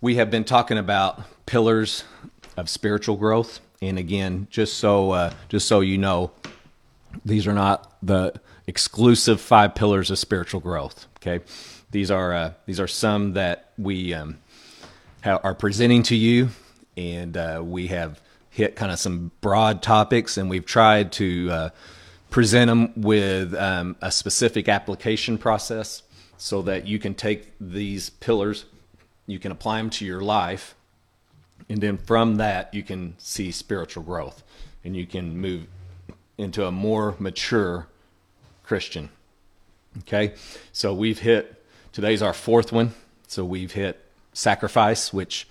we have been talking about pillars of spiritual growth, and again, just so uh, just so you know, these are not the exclusive five pillars of spiritual growth. Okay, these are uh, these are some that we um, ha- are presenting to you, and uh, we have hit kind of some broad topics, and we've tried to uh, present them with um, a specific application process so that you can take these pillars, you can apply them to your life, and then from that you can see spiritual growth, and you can move into a more mature Christian. Okay, so we've hit today's our fourth one. So we've hit sacrifice, which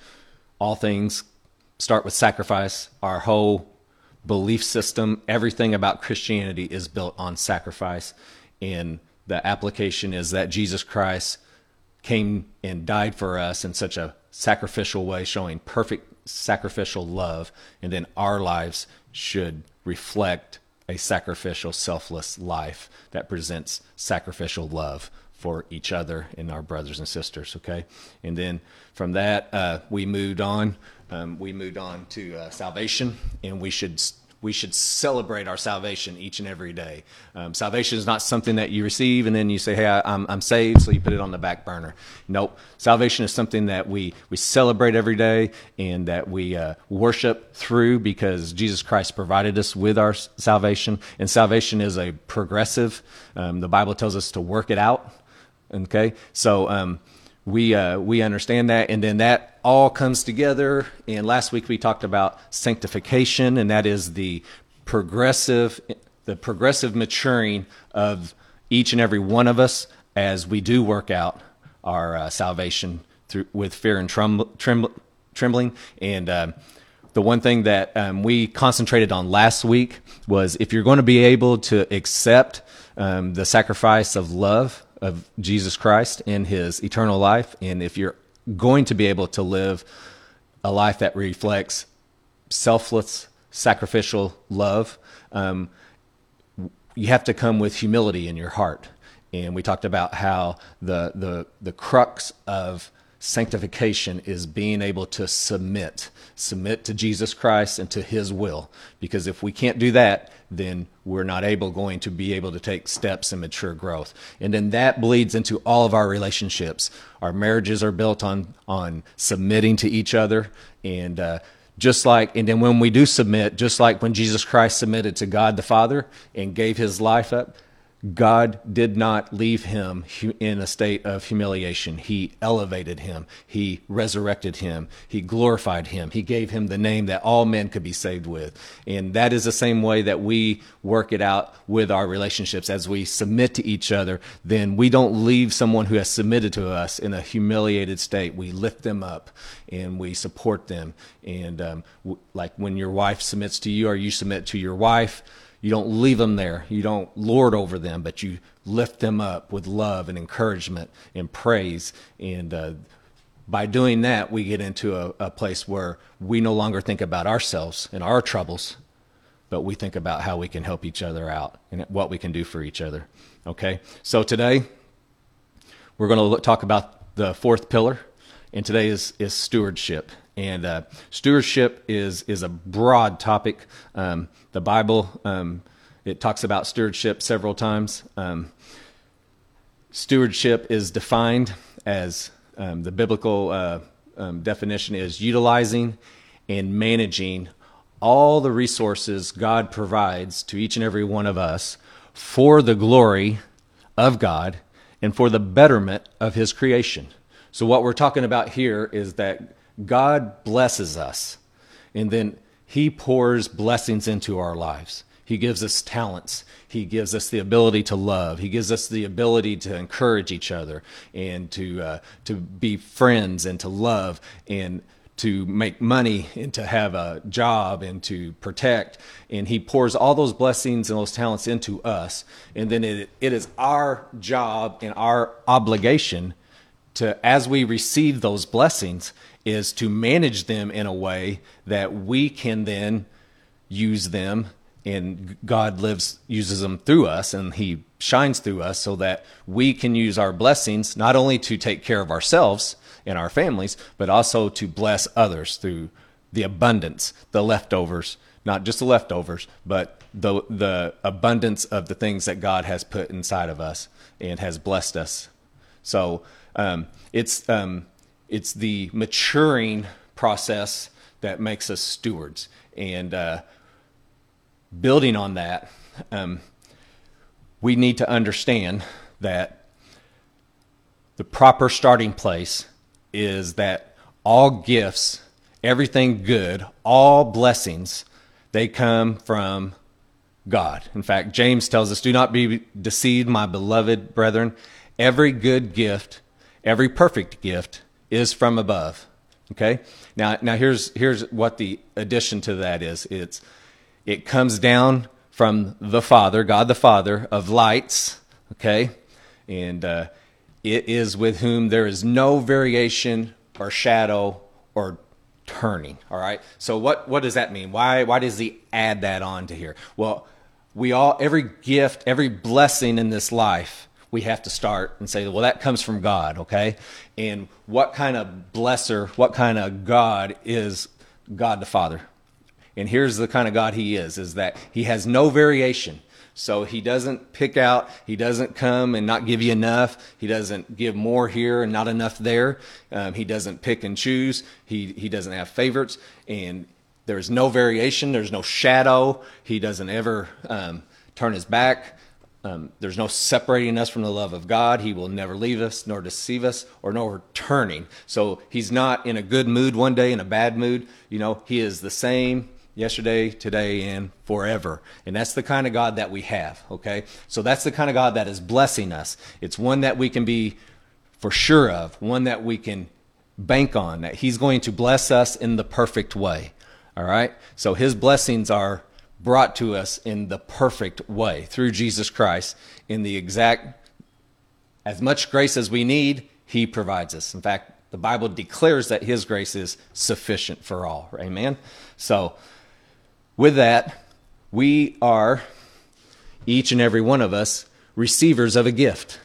all things start with sacrifice. Our whole belief system, everything about Christianity is built on sacrifice. And the application is that Jesus Christ came and died for us in such a sacrificial way, showing perfect sacrificial love. And then our lives should reflect a sacrificial, selfless life that presents sacrificial love for each other and our brothers and sisters. Okay, and then from that uh, we moved on. Um, we moved on to uh, salvation, and we should we should celebrate our salvation each and every day. Um, salvation is not something that you receive and then you say, "Hey, I, am I'm, I'm saved," so you put it on the back burner. Nope. Salvation is something that we we celebrate every day and that we uh, worship through because Jesus Christ provided us with our salvation. And salvation is a progressive. Um, the Bible tells us to work it out. Okay, so. Um, we uh, we understand that, and then that all comes together. And last week we talked about sanctification, and that is the progressive the progressive maturing of each and every one of us as we do work out our uh, salvation through with fear and tremb- tremb- trembling. And uh, the one thing that um, we concentrated on last week was if you're going to be able to accept um, the sacrifice of love of Jesus Christ in his eternal life. And if you're going to be able to live a life that reflects selfless, sacrificial love, um, you have to come with humility in your heart. And we talked about how the, the, the crux of sanctification is being able to submit, submit to Jesus Christ and to his will. Because if we can't do that, then we're not able going to be able to take steps in mature growth. And then that bleeds into all of our relationships. Our marriages are built on on submitting to each other and uh, just like and then when we do submit just like when jesus christ submitted to god the father and gave his life up God did not leave him in a state of humiliation. He elevated him. He resurrected him. He glorified him. He gave him the name that all men could be saved with. And that is the same way that we work it out with our relationships. As we submit to each other, then we don't leave someone who has submitted to us in a humiliated state. We lift them up and we support them. And um, like when your wife submits to you or you submit to your wife, you don't leave them there. You don't lord over them, but you lift them up with love and encouragement and praise. And uh, by doing that, we get into a, a place where we no longer think about ourselves and our troubles, but we think about how we can help each other out and what we can do for each other. Okay? So today, we're going to talk about the fourth pillar, and today is, is stewardship. And uh, stewardship is is a broad topic. Um, the Bible um, it talks about stewardship several times. Um, stewardship is defined as um, the biblical uh, um, definition is utilizing and managing all the resources God provides to each and every one of us for the glory of God and for the betterment of His creation. So, what we're talking about here is that God blesses us, and then He pours blessings into our lives. He gives us talents. He gives us the ability to love. He gives us the ability to encourage each other and to uh, to be friends and to love and to make money and to have a job and to protect. And He pours all those blessings and those talents into us. And then it, it is our job and our obligation to, as we receive those blessings, is to manage them in a way that we can then use them and God lives uses them through us and he shines through us so that we can use our blessings not only to take care of ourselves and our families, but also to bless others through the abundance, the leftovers, not just the leftovers, but the the abundance of the things that God has put inside of us and has blessed us. So um, it's um, it's the maturing process that makes us stewards, and uh, building on that, um, we need to understand that the proper starting place is that all gifts, everything good, all blessings, they come from God. In fact, James tells us, Do not be deceived, my beloved brethren. Every good gift, every perfect gift is from above. Okay? Now now here's here's what the addition to that is. It's it comes down from the Father, God the Father of lights, okay? And uh, it is with whom there is no variation or shadow or turning, all right? So what what does that mean? Why why does he add that on to here? Well, we all every gift, every blessing in this life we have to start and say, well, that comes from God, okay? And what kind of blesser, what kind of God is God the Father? And here's the kind of God he is, is that he has no variation. So he doesn't pick out, he doesn't come and not give you enough. He doesn't give more here and not enough there. Um, he doesn't pick and choose. He, he doesn't have favorites. And there's no variation. There's no shadow. He doesn't ever um, turn his back. Um, there's no separating us from the love of God. He will never leave us nor deceive us or nor turning. So he's not in a good mood one day in a bad mood. You know, he is the same yesterday, today, and forever. And that's the kind of God that we have, okay? So that's the kind of God that is blessing us. It's one that we can be for sure of, one that we can bank on, that He's going to bless us in the perfect way, all right? So His blessings are brought to us in the perfect way through Jesus Christ in the exact, as much grace as we need, He provides us. In fact, the Bible declares that His grace is sufficient for all. Amen? So, with that, we are, each and every one of us, receivers of a gift.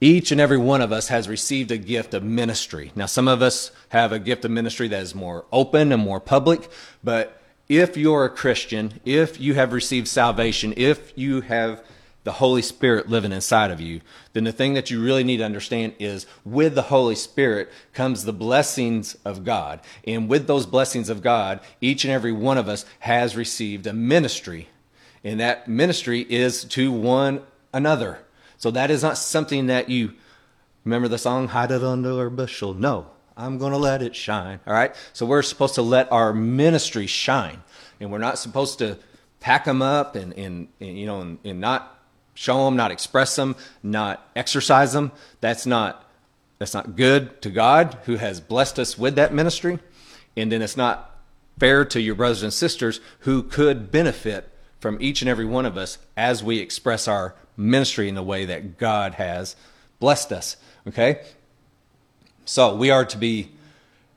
Each and every one of us has received a gift of ministry. Now, some of us have a gift of ministry that is more open and more public, but if you're a Christian, if you have received salvation, if you have the Holy Spirit living inside of you, then the thing that you really need to understand is with the Holy Spirit comes the blessings of God. And with those blessings of God, each and every one of us has received a ministry. And that ministry is to one another. So that is not something that you remember the song, Hide It Under a Bushel. No, I'm going to let it shine. All right. So we're supposed to let our ministry shine. And we're not supposed to pack them up and, and, and you know, and, and not show them, not express them, not exercise them. That's not that's not good to God who has blessed us with that ministry. And then it's not fair to your brothers and sisters who could benefit from each and every one of us as we express our ministry in the way that God has blessed us. Okay? So we are to be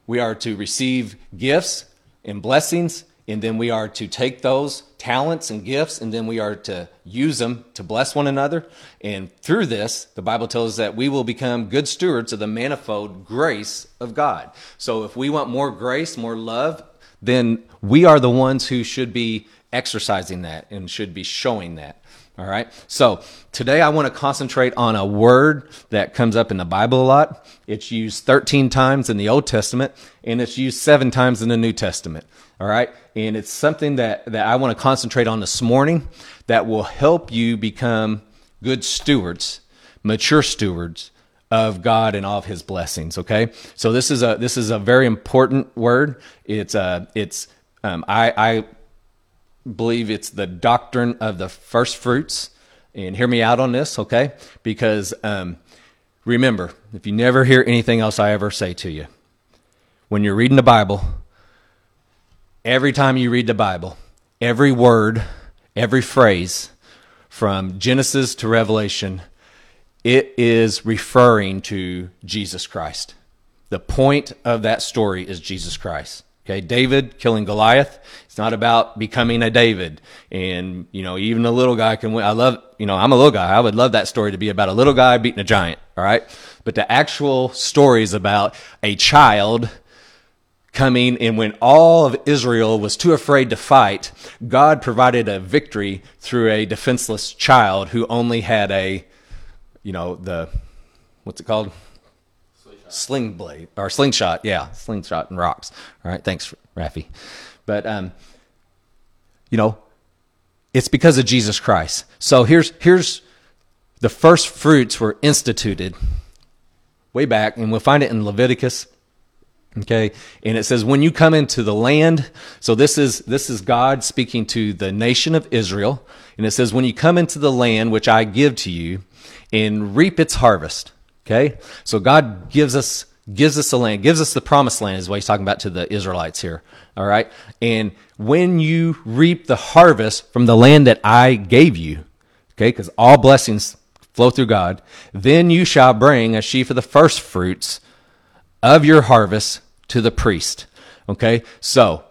we are to receive gifts and blessings and then we are to take those talents and gifts and then we are to use them to bless one another. And through this the bible tells us that we will become good stewards of the manifold grace of god. So if we want more grace more love then we are the ones who should be exercising that and should be showing that all right. So today I want to concentrate on a word that comes up in the Bible a lot. It's used 13 times in the Old Testament and it's used seven times in the New Testament. All right. And it's something that, that I want to concentrate on this morning that will help you become good stewards, mature stewards of God and all of his blessings. Okay. So this is a, this is a very important word. It's, uh, it's, um, I, I believe it's the doctrine of the first fruits. And hear me out on this, okay? Because um, remember, if you never hear anything else I ever say to you, when you're reading the Bible, every time you read the Bible, every word, every phrase, from Genesis to Revelation, it is referring to Jesus Christ. The point of that story is Jesus Christ. Okay, David killing Goliath. It's not about becoming a David. And, you know, even a little guy can win. I love, you know, I'm a little guy. I would love that story to be about a little guy beating a giant. All right. But the actual story is about a child coming, and when all of Israel was too afraid to fight, God provided a victory through a defenseless child who only had a, you know, the, what's it called? Sling blade or slingshot, yeah, slingshot and rocks. All right, thanks, Rafi. But um, you know, it's because of Jesus Christ. So here's here's the first fruits were instituted way back, and we'll find it in Leviticus Okay. And it says, when you come into the land, so this is, this is God speaking to the nation of Israel. And it says, when you come into the land which I give to you and reap its harvest. Okay. So God gives us, gives us the land, gives us the promised land is what he's talking about to the Israelites here. All right. And when you reap the harvest from the land that I gave you, okay, because all blessings flow through God, then you shall bring a sheaf of the first fruits of your harvest to the priest. Okay, so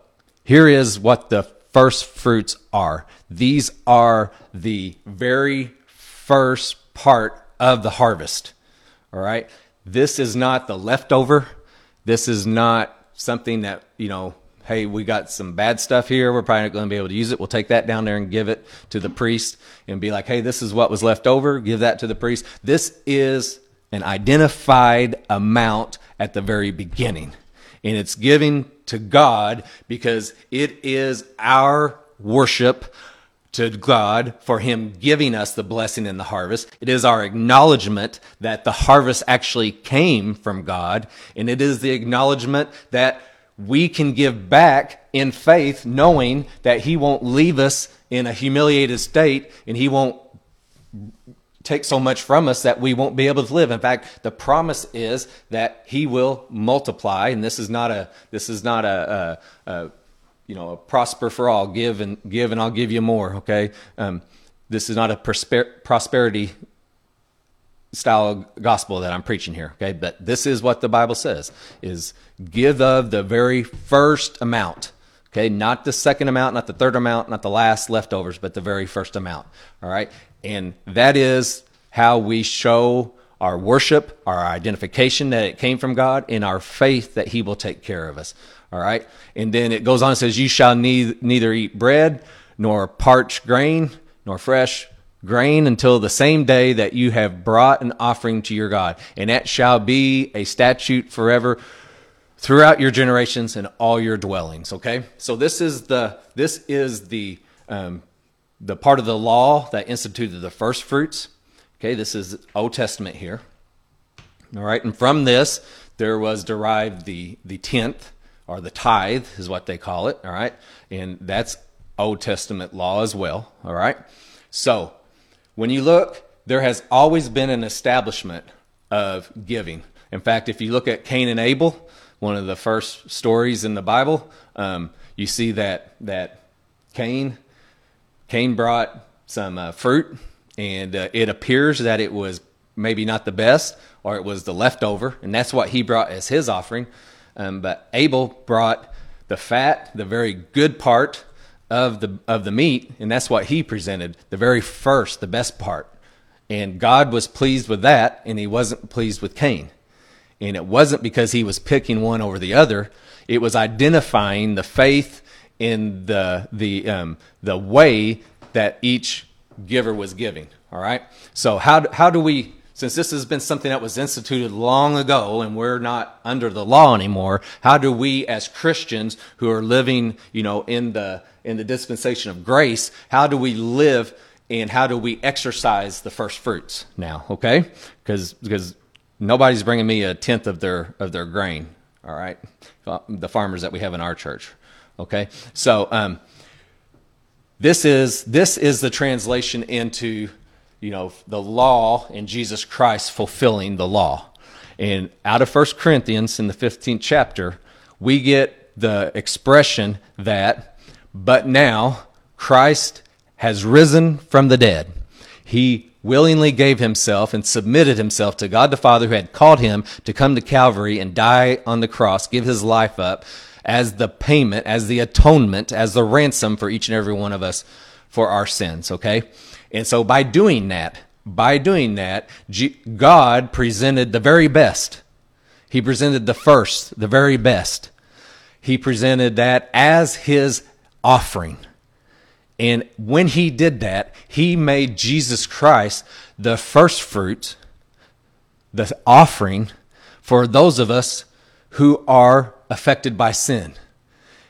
here is what the first fruits are. These are the very first part of the harvest. All right, this is not the leftover. This is not something that, you know, hey, we got some bad stuff here. We're probably not going to be able to use it. We'll take that down there and give it to the priest and be like, hey, this is what was left over. Give that to the priest. This is an identified amount at the very beginning and it's giving to God because it is our worship to God for Him giving us the blessing in the harvest. It is our acknowledgement that the harvest actually came from God, and it is the acknowledgement that we can give back in faith, knowing that He won't leave us in a humiliated state and He won't take so much from us that we won't be able to live. In fact, the promise is that He will multiply, and this is not a this is not a, a, a you know a prosper for all, give and give, and I'll give you more. Okay, um, this is not a prosper, prosperity style gospel that I'm preaching here. Okay, but this is what the Bible says: is give of the very first amount. Okay, not the second amount, not the third amount, not the last leftovers, but the very first amount. All right. And that is how we show our worship, our identification that it came from God, and our faith that He will take care of us. All right. And then it goes on and says, You shall ne- neither eat bread, nor parched grain, nor fresh grain until the same day that you have brought an offering to your God. And that shall be a statute forever throughout your generations and all your dwellings. Okay. So this is the, this is the, um, the part of the law that instituted the first fruits. Okay, this is Old Testament here. All right, and from this there was derived the the tenth or the tithe is what they call it. All right, and that's Old Testament law as well. All right, so when you look, there has always been an establishment of giving. In fact, if you look at Cain and Abel, one of the first stories in the Bible, um, you see that that Cain Cain brought some uh, fruit, and uh, it appears that it was maybe not the best, or it was the leftover, and that's what he brought as his offering. Um, but Abel brought the fat, the very good part of the of the meat, and that's what he presented, the very first, the best part. And God was pleased with that, and He wasn't pleased with Cain. And it wasn't because he was picking one over the other; it was identifying the faith in the the um, the way that each giver was giving. All right. So how how do we? Since this has been something that was instituted long ago and we're not under the law anymore, how do we as Christians who are living, you know, in the in the dispensation of grace, how do we live and how do we exercise the first fruits now? Okay, because because nobody's bringing me a tenth of their of their grain. All right, the farmers that we have in our church. Okay, so um, this is this is the translation into you know the law and Jesus Christ fulfilling the law. And out of First Corinthians in the 15th chapter, we get the expression that, but now Christ has risen from the dead. He willingly gave himself and submitted himself to God the Father who had called him to come to Calvary and die on the cross, give his life up as the payment, as the atonement, as the ransom for each and every one of us for our sins, okay? And so by doing that, by doing that, God presented the very best. He presented the first, the very best. He presented that as his offering. And when he did that, he made Jesus Christ the first fruit, the offering for those of us who are affected by sin.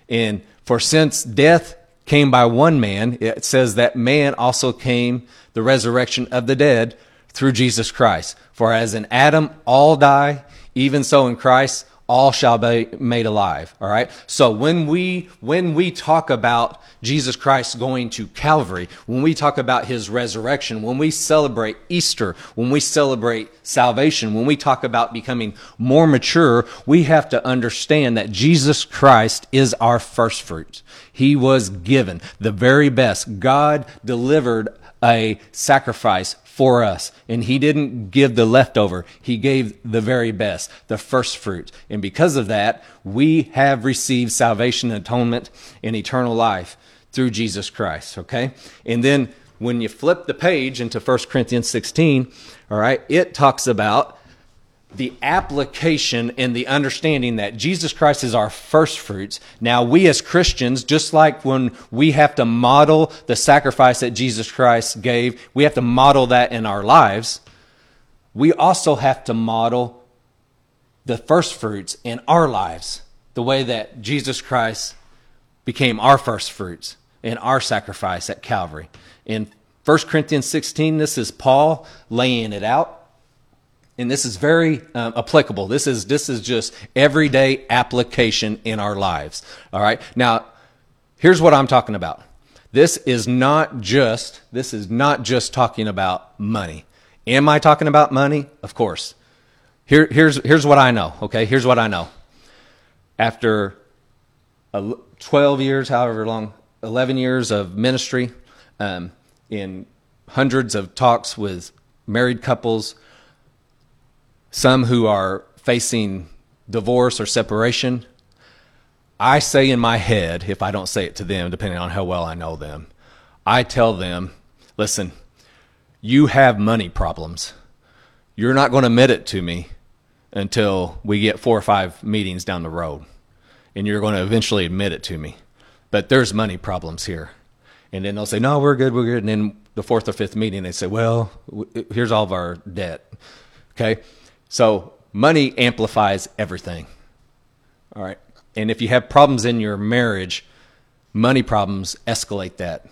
And for since death came by one man, it says that man also came the resurrection of the dead through Jesus Christ. For as in Adam all die, even so in Christ all shall be made alive all right? So when we when we talk about jesus christ going to calvary when we talk about his resurrection when we celebrate easter when we celebrate salvation when we talk about becoming more mature we have to understand that jesus christ is our first fruit he was given the very best. God delivered a sacrifice for us. And he didn't give the leftover. He gave the very best, the first fruit. And because of that, we have received salvation, atonement, and eternal life through Jesus Christ. Okay? And then when you flip the page into 1 Corinthians 16, all right, it talks about the application and the understanding that Jesus Christ is our first fruits. Now, we as Christians, just like when we have to model the sacrifice that Jesus Christ gave, we have to model that in our lives. We also have to model the first fruits in our lives, the way that Jesus Christ became our first fruits in our sacrifice at Calvary. In 1 Corinthians 16, this is Paul laying it out and this is very um, applicable. This is this is just everyday application in our lives. All right. Now, here's what I'm talking about. This is not just this is not just talking about money. Am I talking about money? Of course. Here, here's here's what I know. Okay, here's what I know. After 12 years, however long, 11 years of ministry, um, in hundreds of talks with married couples some who are facing divorce or separation, I say in my head, if I don't say it to them, depending on how well I know them, I tell them, listen, you have money problems. You're not going to admit it to me until we get four or five meetings down the road. And you're going to eventually admit it to me. But there's money problems here. And then they'll say, no, we're good, we're good. And then the fourth or fifth meeting, they say, well, here's all of our debt. Okay. So money amplifies everything. All right. And if you have problems in your marriage, money problems escalate that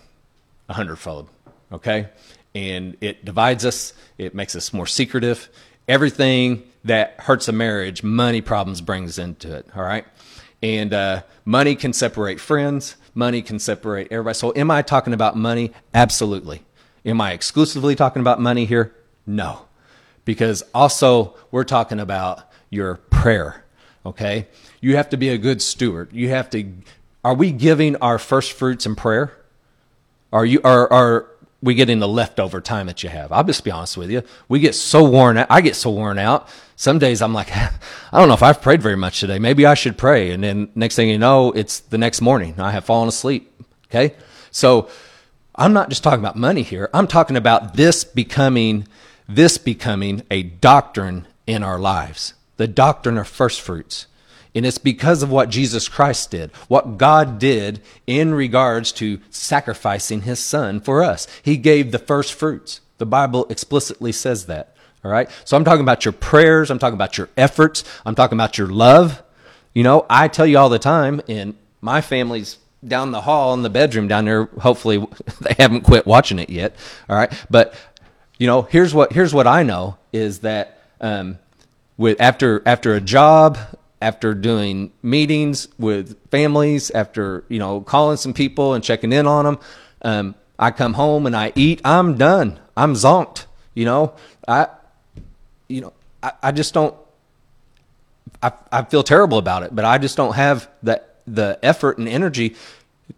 a hundredfold. Okay. And it divides us, it makes us more secretive. Everything that hurts a marriage, money problems brings into it. All right. And uh, money can separate friends, money can separate everybody. So, am I talking about money? Absolutely. Am I exclusively talking about money here? No because also we're talking about your prayer. Okay. You have to be a good steward. You have to, are we giving our first fruits in prayer? Are you, are, are we getting the leftover time that you have? I'll just be honest with you. We get so worn out. I get so worn out. Some days I'm like, I don't know if I've prayed very much today. Maybe I should pray. And then next thing you know, it's the next morning. I have fallen asleep. Okay. So I'm not just talking about money here. I'm talking about this becoming this becoming a doctrine in our lives, the doctrine of first fruits. And it's because of what Jesus Christ did, what God did in regards to sacrificing his son for us. He gave the first fruits. The Bible explicitly says that. All right. So I'm talking about your prayers. I'm talking about your efforts. I'm talking about your love. You know, I tell you all the time, and my family's down the hall in the bedroom down there. Hopefully, they haven't quit watching it yet. All right. But you know, here's what here's what I know is that um, with after after a job, after doing meetings with families, after you know calling some people and checking in on them, um, I come home and I eat. I'm done. I'm zonked. You know, I, you know, I, I just don't. I I feel terrible about it, but I just don't have the the effort and energy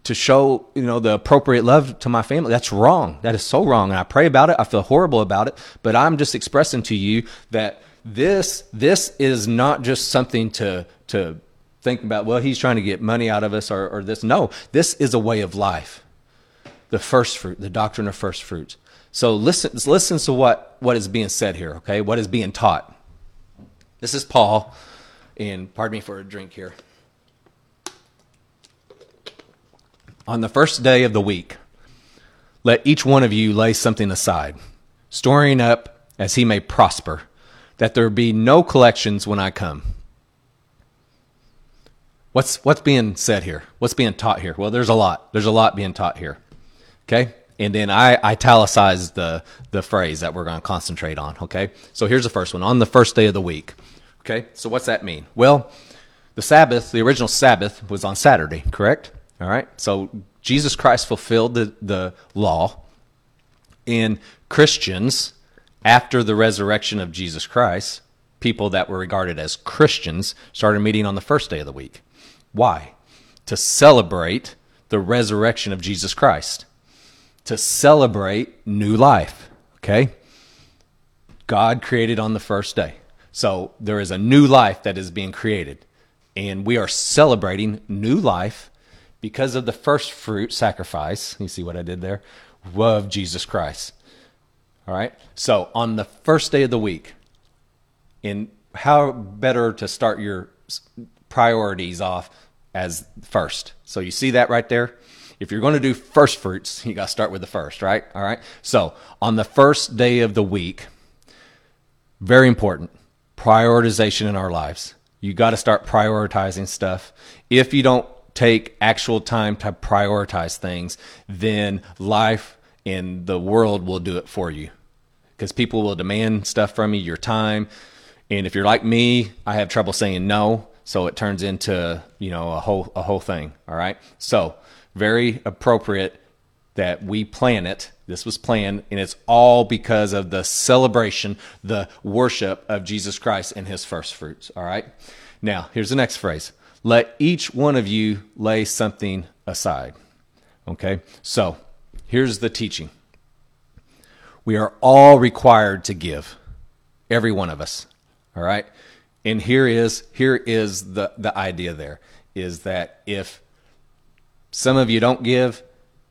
to show you know the appropriate love to my family. That's wrong. That is so wrong. And i pray about it. I feel horrible about it. But i'm just expressing to you that this this is not just something to to think about well he's trying to get money out of us or, or this. No this is a way of life. The first fruit the doctrine of first fruits. So listen, listen to what, what is being said here, okay? What is being taught. This is Paul, and pardon me for a drink here. On the first day of the week, let each one of you lay something aside, storing up as he may prosper, that there be no collections when I come. What's, what's being said here? What's being taught here? Well, there's a lot. There's a lot being taught here. Okay? And then I italicized the, the phrase that we're going to concentrate on. Okay? So here's the first one on the first day of the week. Okay? So what's that mean? Well, the Sabbath, the original Sabbath, was on Saturday, correct? All right? So Jesus Christ fulfilled the, the law. And Christians, after the resurrection of Jesus Christ, people that were regarded as Christians started meeting on the first day of the week. Why? To celebrate the resurrection of Jesus Christ, to celebrate new life. Okay? God created on the first day. So there is a new life that is being created. And we are celebrating new life because of the first fruit sacrifice. You see what I did there? Of Jesus Christ. All right? So on the first day of the week, in how better to start your priorities off as first. So you see that right there? If you're going to do first fruits, you got to start with the first, right? All right. So on the first day of the week, very important prioritization in our lives. You got to start prioritizing stuff. If you don't take actual time to prioritize things, then life and the world will do it for you. Because people will demand stuff from you, your time. And if you're like me, I have trouble saying no. So it turns into you know a whole a whole thing all right? So very appropriate that we plan it. This was planned and it's all because of the celebration the worship of jesus christ and his first fruits all right? Now here's the next phrase let each one of you lay something aside. Okay? So here's the teaching. We are all required to give every one of us. All right? And here is here is the the idea there is that if some of you don't give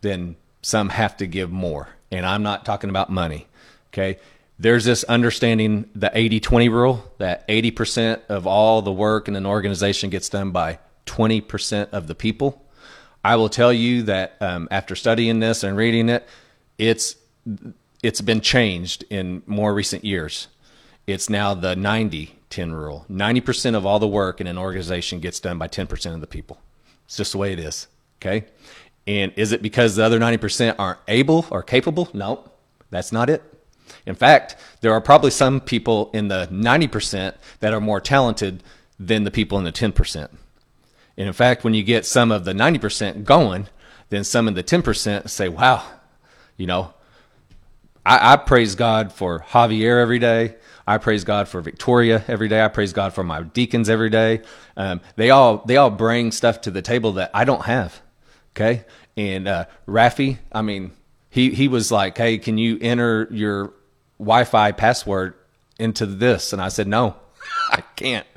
then some have to give more. And i'm not talking about money. Okay there's this understanding the 80-20 rule that 80% of all the work in an organization gets done by 20% of the people i will tell you that um, after studying this and reading it it's it's been changed in more recent years it's now the 90 10 rule. 90% of all the work in an organization gets done by 10% of the people. It's just the way it is. Okay. And is it because the other 90% aren't able or capable? No, that's not it. In fact, there are probably some people in the 90% that are more talented than the people in the 10%. And in fact, when you get some of the 90% going, then some of the 10% say, wow, you know, I, I praise God for Javier every day. I praise God for Victoria every day. I praise God for my deacons every day. Um, they all they all bring stuff to the table that I don't have. Okay, and uh, Rafi, I mean, he he was like, "Hey, can you enter your Wi-Fi password into this?" And I said, "No, I can't."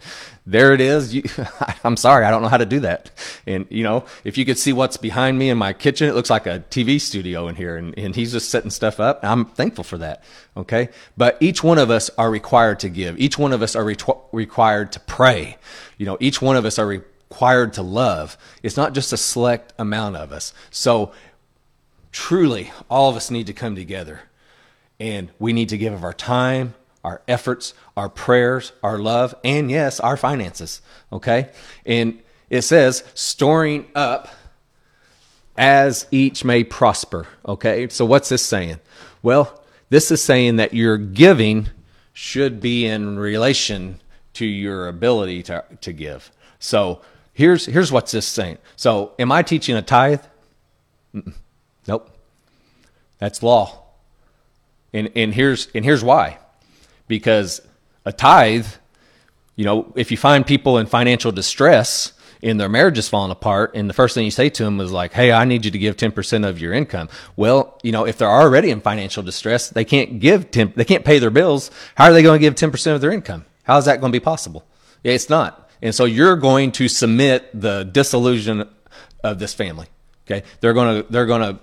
there it is. You, I'm sorry, I don't know how to do that. And you know, if you could see what's behind me in my kitchen, it looks like a TV studio in here, and, and he's just setting stuff up. I'm thankful for that. Okay, but each one of us are required to give. Each one of us are re- required to pray. You know, each one of us are required to love. It's not just a select amount of us. So, truly, all of us need to come together, and we need to give of our time, our efforts, our prayers, our love, and yes, our finances. Okay? And it says, storing up as each may prosper. Okay? So what's this saying? Well, this is saying that your giving should be in relation to your ability to, to give. So here's here's what's this saying. So am I teaching a tithe? Mm-mm. Nope. That's law. And and here's and here's why because a tithe, you know, if you find people in financial distress and their marriage is falling apart, and the first thing you say to them is like, "Hey, I need you to give ten percent of your income." Well, you know, if they're already in financial distress, they can't give ten, they can't pay their bills. How are they going to give ten percent of their income? How is that going to be possible? Yeah, it's not. And so you're going to submit the disillusion of this family. Okay, they're going to they're going to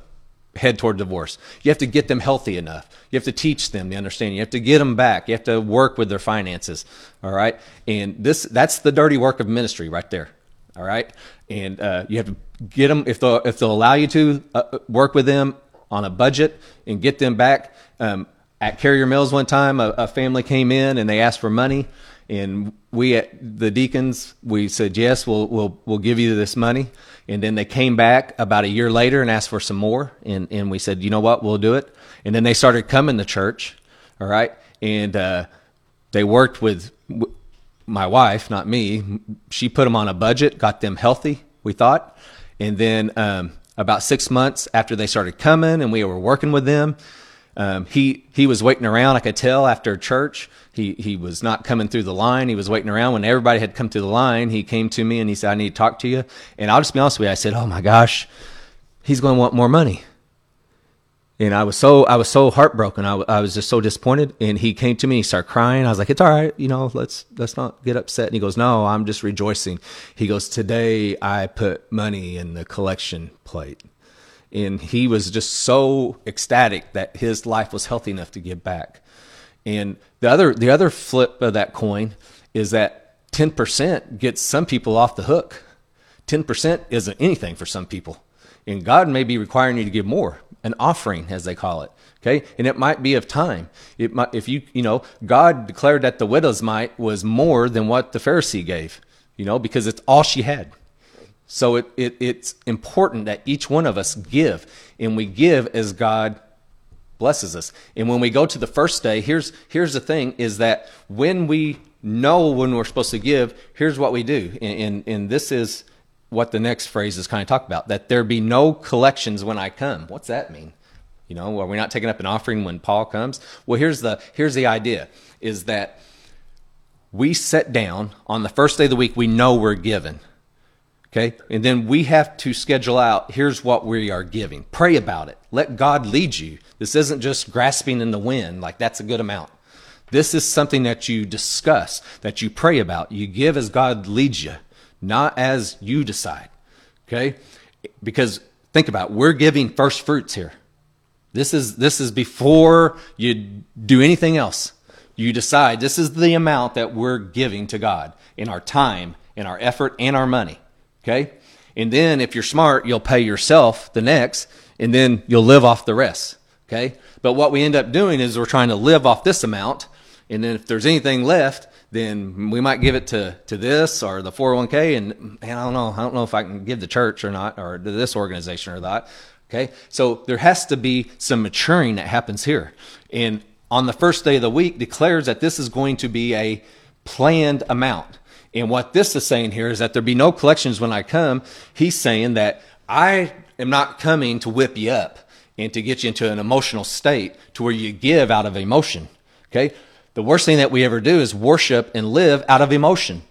head toward divorce. You have to get them healthy enough. You have to teach them the understanding. You have to get them back. You have to work with their finances. All right. And this, that's the dirty work of ministry right there. All right. And uh, you have to get them, if they'll, if they'll allow you to uh, work with them on a budget and get them back. Um, at Carrier Mills one time, a, a family came in and they asked for money and we at the deacons we said yes we'll we'll we'll give you this money and then they came back about a year later and asked for some more. And and we said you know what? We'll do it. And then they started coming to church all right? And uh, they worked with my wife not me. She put them on a budget got them healthy we thought. And then um, about six months after they started coming and we were working with them um, he he was waiting around. I could tell after church he he was not coming through the line. He was waiting around. When everybody had come through the line, he came to me and he said, "I need to talk to you." And I'll just be honest with you. I said, "Oh my gosh, he's going to want more money." And I was so I was so heartbroken. I, I was just so disappointed. And he came to me. He started crying. I was like, "It's all right, you know. Let's let's not get upset." And he goes, "No, I'm just rejoicing." He goes, "Today I put money in the collection plate." and he was just so ecstatic that his life was healthy enough to give back. And the other the other flip of that coin is that 10% gets some people off the hook. 10% isn't anything for some people. And God may be requiring you to give more, an offering as they call it. Okay? And it might be of time. It might if you you know, God declared that the widow's mite was more than what the Pharisee gave, you know, because it's all she had. So it, it, it's important that each one of us give, and we give as God blesses us. And when we go to the first day, here's here's the thing: is that when we know when we're supposed to give, here's what we do, and and, and this is what the next phrase is kind of talk about: that there be no collections when I come. What's that mean? You know, are we not taking up an offering when Paul comes? Well, here's the here's the idea: is that we sit down on the first day of the week. We know we're given Okay. And then we have to schedule out here's what we are giving. Pray about it. Let God lead you. This isn't just grasping in the wind, like that's a good amount. This is something that you discuss, that you pray about. You give as God leads you, not as you decide. Okay? Because think about it, we're giving first fruits here. This is this is before you do anything else. You decide this is the amount that we're giving to God in our time, in our effort, and our money. Okay? And then if you're smart, you'll pay yourself the next, and then you'll live off the rest. Okay? But what we end up doing is we're trying to live off this amount, and then if there's anything left, then we might give it to, to this or the 401k, and I don't know, I don't know if I can give the church or not, or to this organization or that. Okay? So there has to be some maturing that happens here. And on the first day of the week declares that this is going to be a planned amount. And what this is saying here is that there be no collections when I come. He's saying that I am not coming to whip you up and to get you into an emotional state to where you give out of emotion. Okay? The worst thing that we ever do is worship and live out of emotion.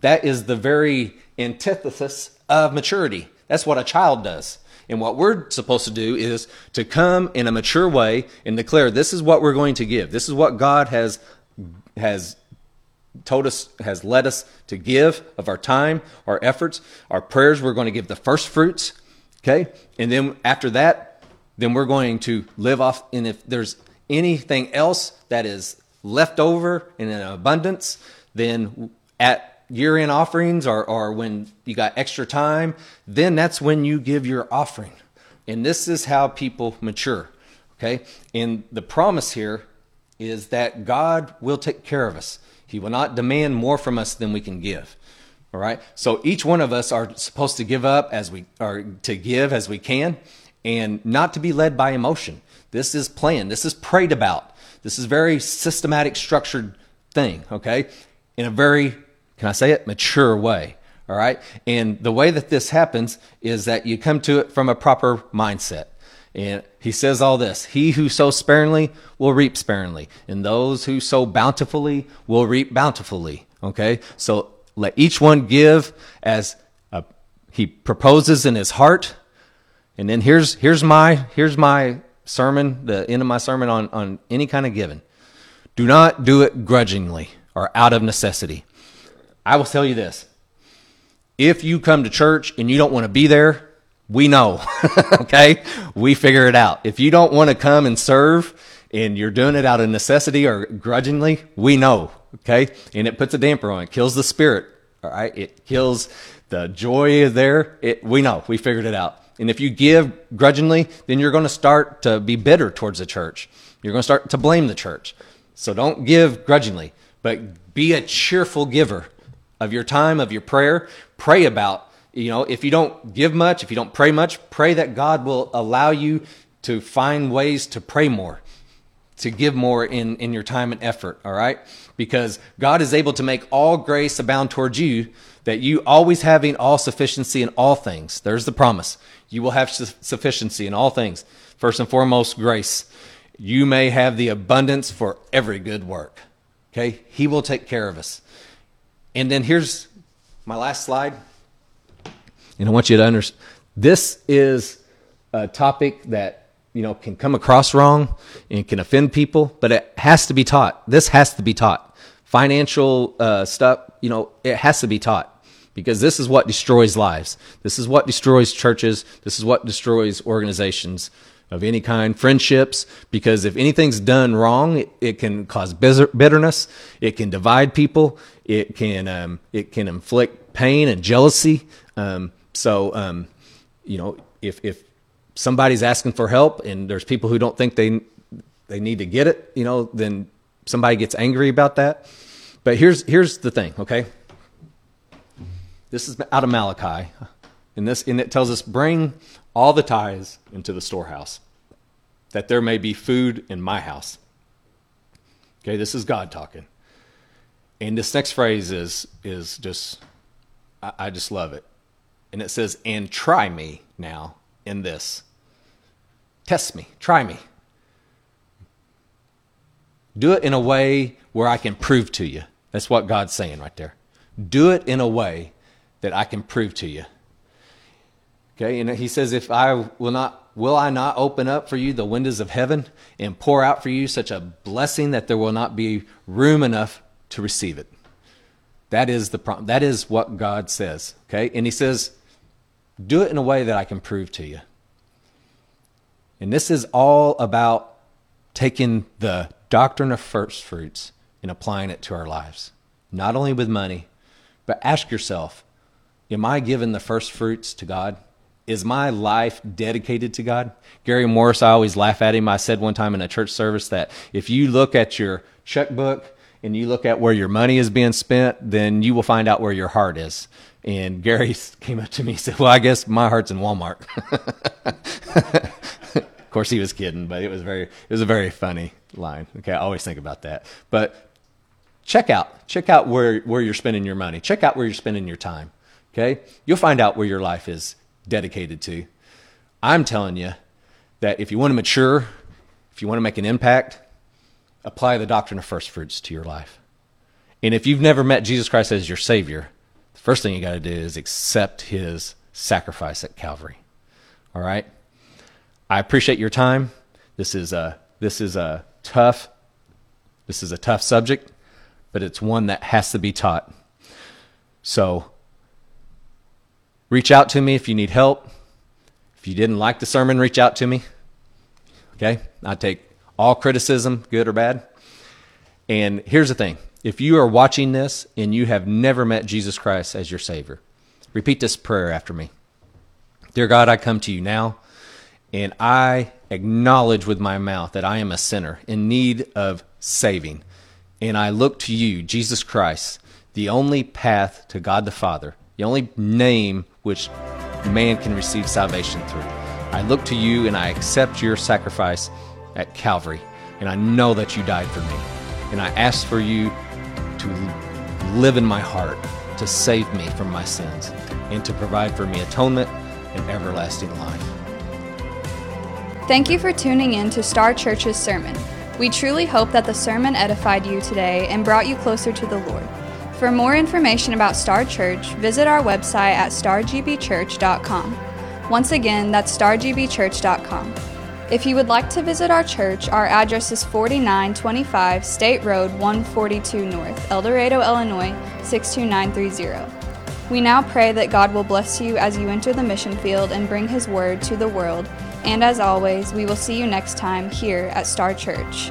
That is the very antithesis of maturity. That's what a child does. And what we're supposed to do is to come in a mature way and declare this is what we're going to give. This is what God has has told us, has led us to give of our time, our efforts, our prayers. We're going to give the first fruits. Okay. And then after that, then we're going to live off. And if there's anything else that is left over in an abundance, then at year end offerings or, or when you got extra time, then that's when you give your offering. And this is how people mature. Okay. And the promise here is that God will take care of us. He will not demand more from us than we can give. All right. So each one of us are supposed to give up as we are to give as we can and not to be led by emotion. This is planned. This is prayed about. This is very systematic, structured thing. Okay. In a very, can I say it, mature way. All right. And the way that this happens is that you come to it from a proper mindset. And he says all this He who sows sparingly will reap sparingly, and those who sow bountifully will reap bountifully. Okay? So let each one give as a, he proposes in his heart. And then here's, here's, my, here's my sermon, the end of my sermon on, on any kind of giving. Do not do it grudgingly or out of necessity. I will tell you this if you come to church and you don't want to be there, we know. okay? We figure it out. If you don't want to come and serve and you're doing it out of necessity or grudgingly, we know. Okay? And it puts a damper on it, kills the spirit. All right? It kills the joy there. It, we know. We figured it out. And if you give grudgingly, then you're going to start to be bitter towards the church. You're going to start to blame the church. So don't give grudgingly, but be a cheerful giver of your time, of your prayer. Pray about, you know, if you don't give much, if you don't pray much, pray that God will allow you to find ways to pray more, to give more in, in your time and effort, all right? Because God is able to make all grace abound towards you, that you always having all sufficiency in all things. There's the promise. You will have sufficiency in all things. First and foremost, grace. You may have the abundance for every good work. Okay? He will take care of us. And then here's my last slide. And I want you to understand this is a topic that you know can come across wrong and can offend people, but it has to be taught. This has to be taught. Financial uh, stuff, you know, it has to be taught because this is what destroys lives. This is what destroys churches. This is what destroys organizations of any kind, friendships, because if anything's done wrong, it, it can cause bitterness, it can divide people, it can um, it can inflict pain and jealousy. Um, so, um, you know, if if somebody's asking for help and there's people who don't think they they need to get it, you know, then somebody gets angry about that. But here's here's the thing, okay? This is out of Malachi, and this and it tells us bring all the tithes into the storehouse, that there may be food in my house. Okay, this is God talking. And this next phrase is is just I, I just love it. And it says, and try me now in this. Test me, try me. Do it in a way where I can prove to you. That's what God's saying right there. Do it in a way that I can prove to you. Okay, and he says, If I will not, will I not open up for you the windows of heaven and pour out for you such a blessing that there will not be room enough to receive it? That is the prom- that is what God says. Okay, and he says, do it in a way that I can prove to you. And this is all about taking the doctrine of first fruits and applying it to our lives, not only with money, but ask yourself, am I giving the first fruits to God? is my life dedicated to God? Gary Morris, I always laugh at him. I said one time in a church service that if you look at your checkbook and you look at where your money is being spent, then you will find out where your heart is. And Gary came up to me and said, Well, I guess my heart's in Walmart. of course, he was kidding, but it was very, it was a very funny line. Okay, I always think about that. But check out, check out where, where you're spending your money. Check out where you're spending your time. Okay, you'll find out where your life is dedicated to. I'm telling you that if you want to mature, if you want to make an impact, apply the doctrine of first fruits to your life. And if you've never met Jesus Christ as your Savior, the first thing you got to do is accept His sacrifice at Calvary. All right? I appreciate your time. This is a this is a tough this is a tough subject, but it's one that has to be taught. So Reach out to me if you need help. If you didn't like the sermon, reach out to me. Okay? I take all criticism, good or bad. And here's the thing if you are watching this and you have never met Jesus Christ as your Savior, repeat this prayer after me. Dear God, I come to you now and I acknowledge with my mouth that I am a sinner in need of saving. And I look to you, Jesus Christ, the only path to God the Father, the only name which man can receive salvation through. I look to you and I accept your sacrifice at Calvary, and I know that you died for me. And I ask for you to live in my heart, to save me from my sins, and to provide for me atonement and everlasting life. Thank you for tuning in to Star Church's sermon. We truly hope that the sermon edified you today and brought you closer to the Lord. For more information about Star Church, visit our website at stargbchurch.com. Once again, that's stargbchurch.com. If you would like to visit our church, our address is 4925 State Road 142 North, Eldorado, Illinois 62930. We now pray that God will bless you as you enter the mission field and bring His word to the world. And as always, we will see you next time here at Star Church.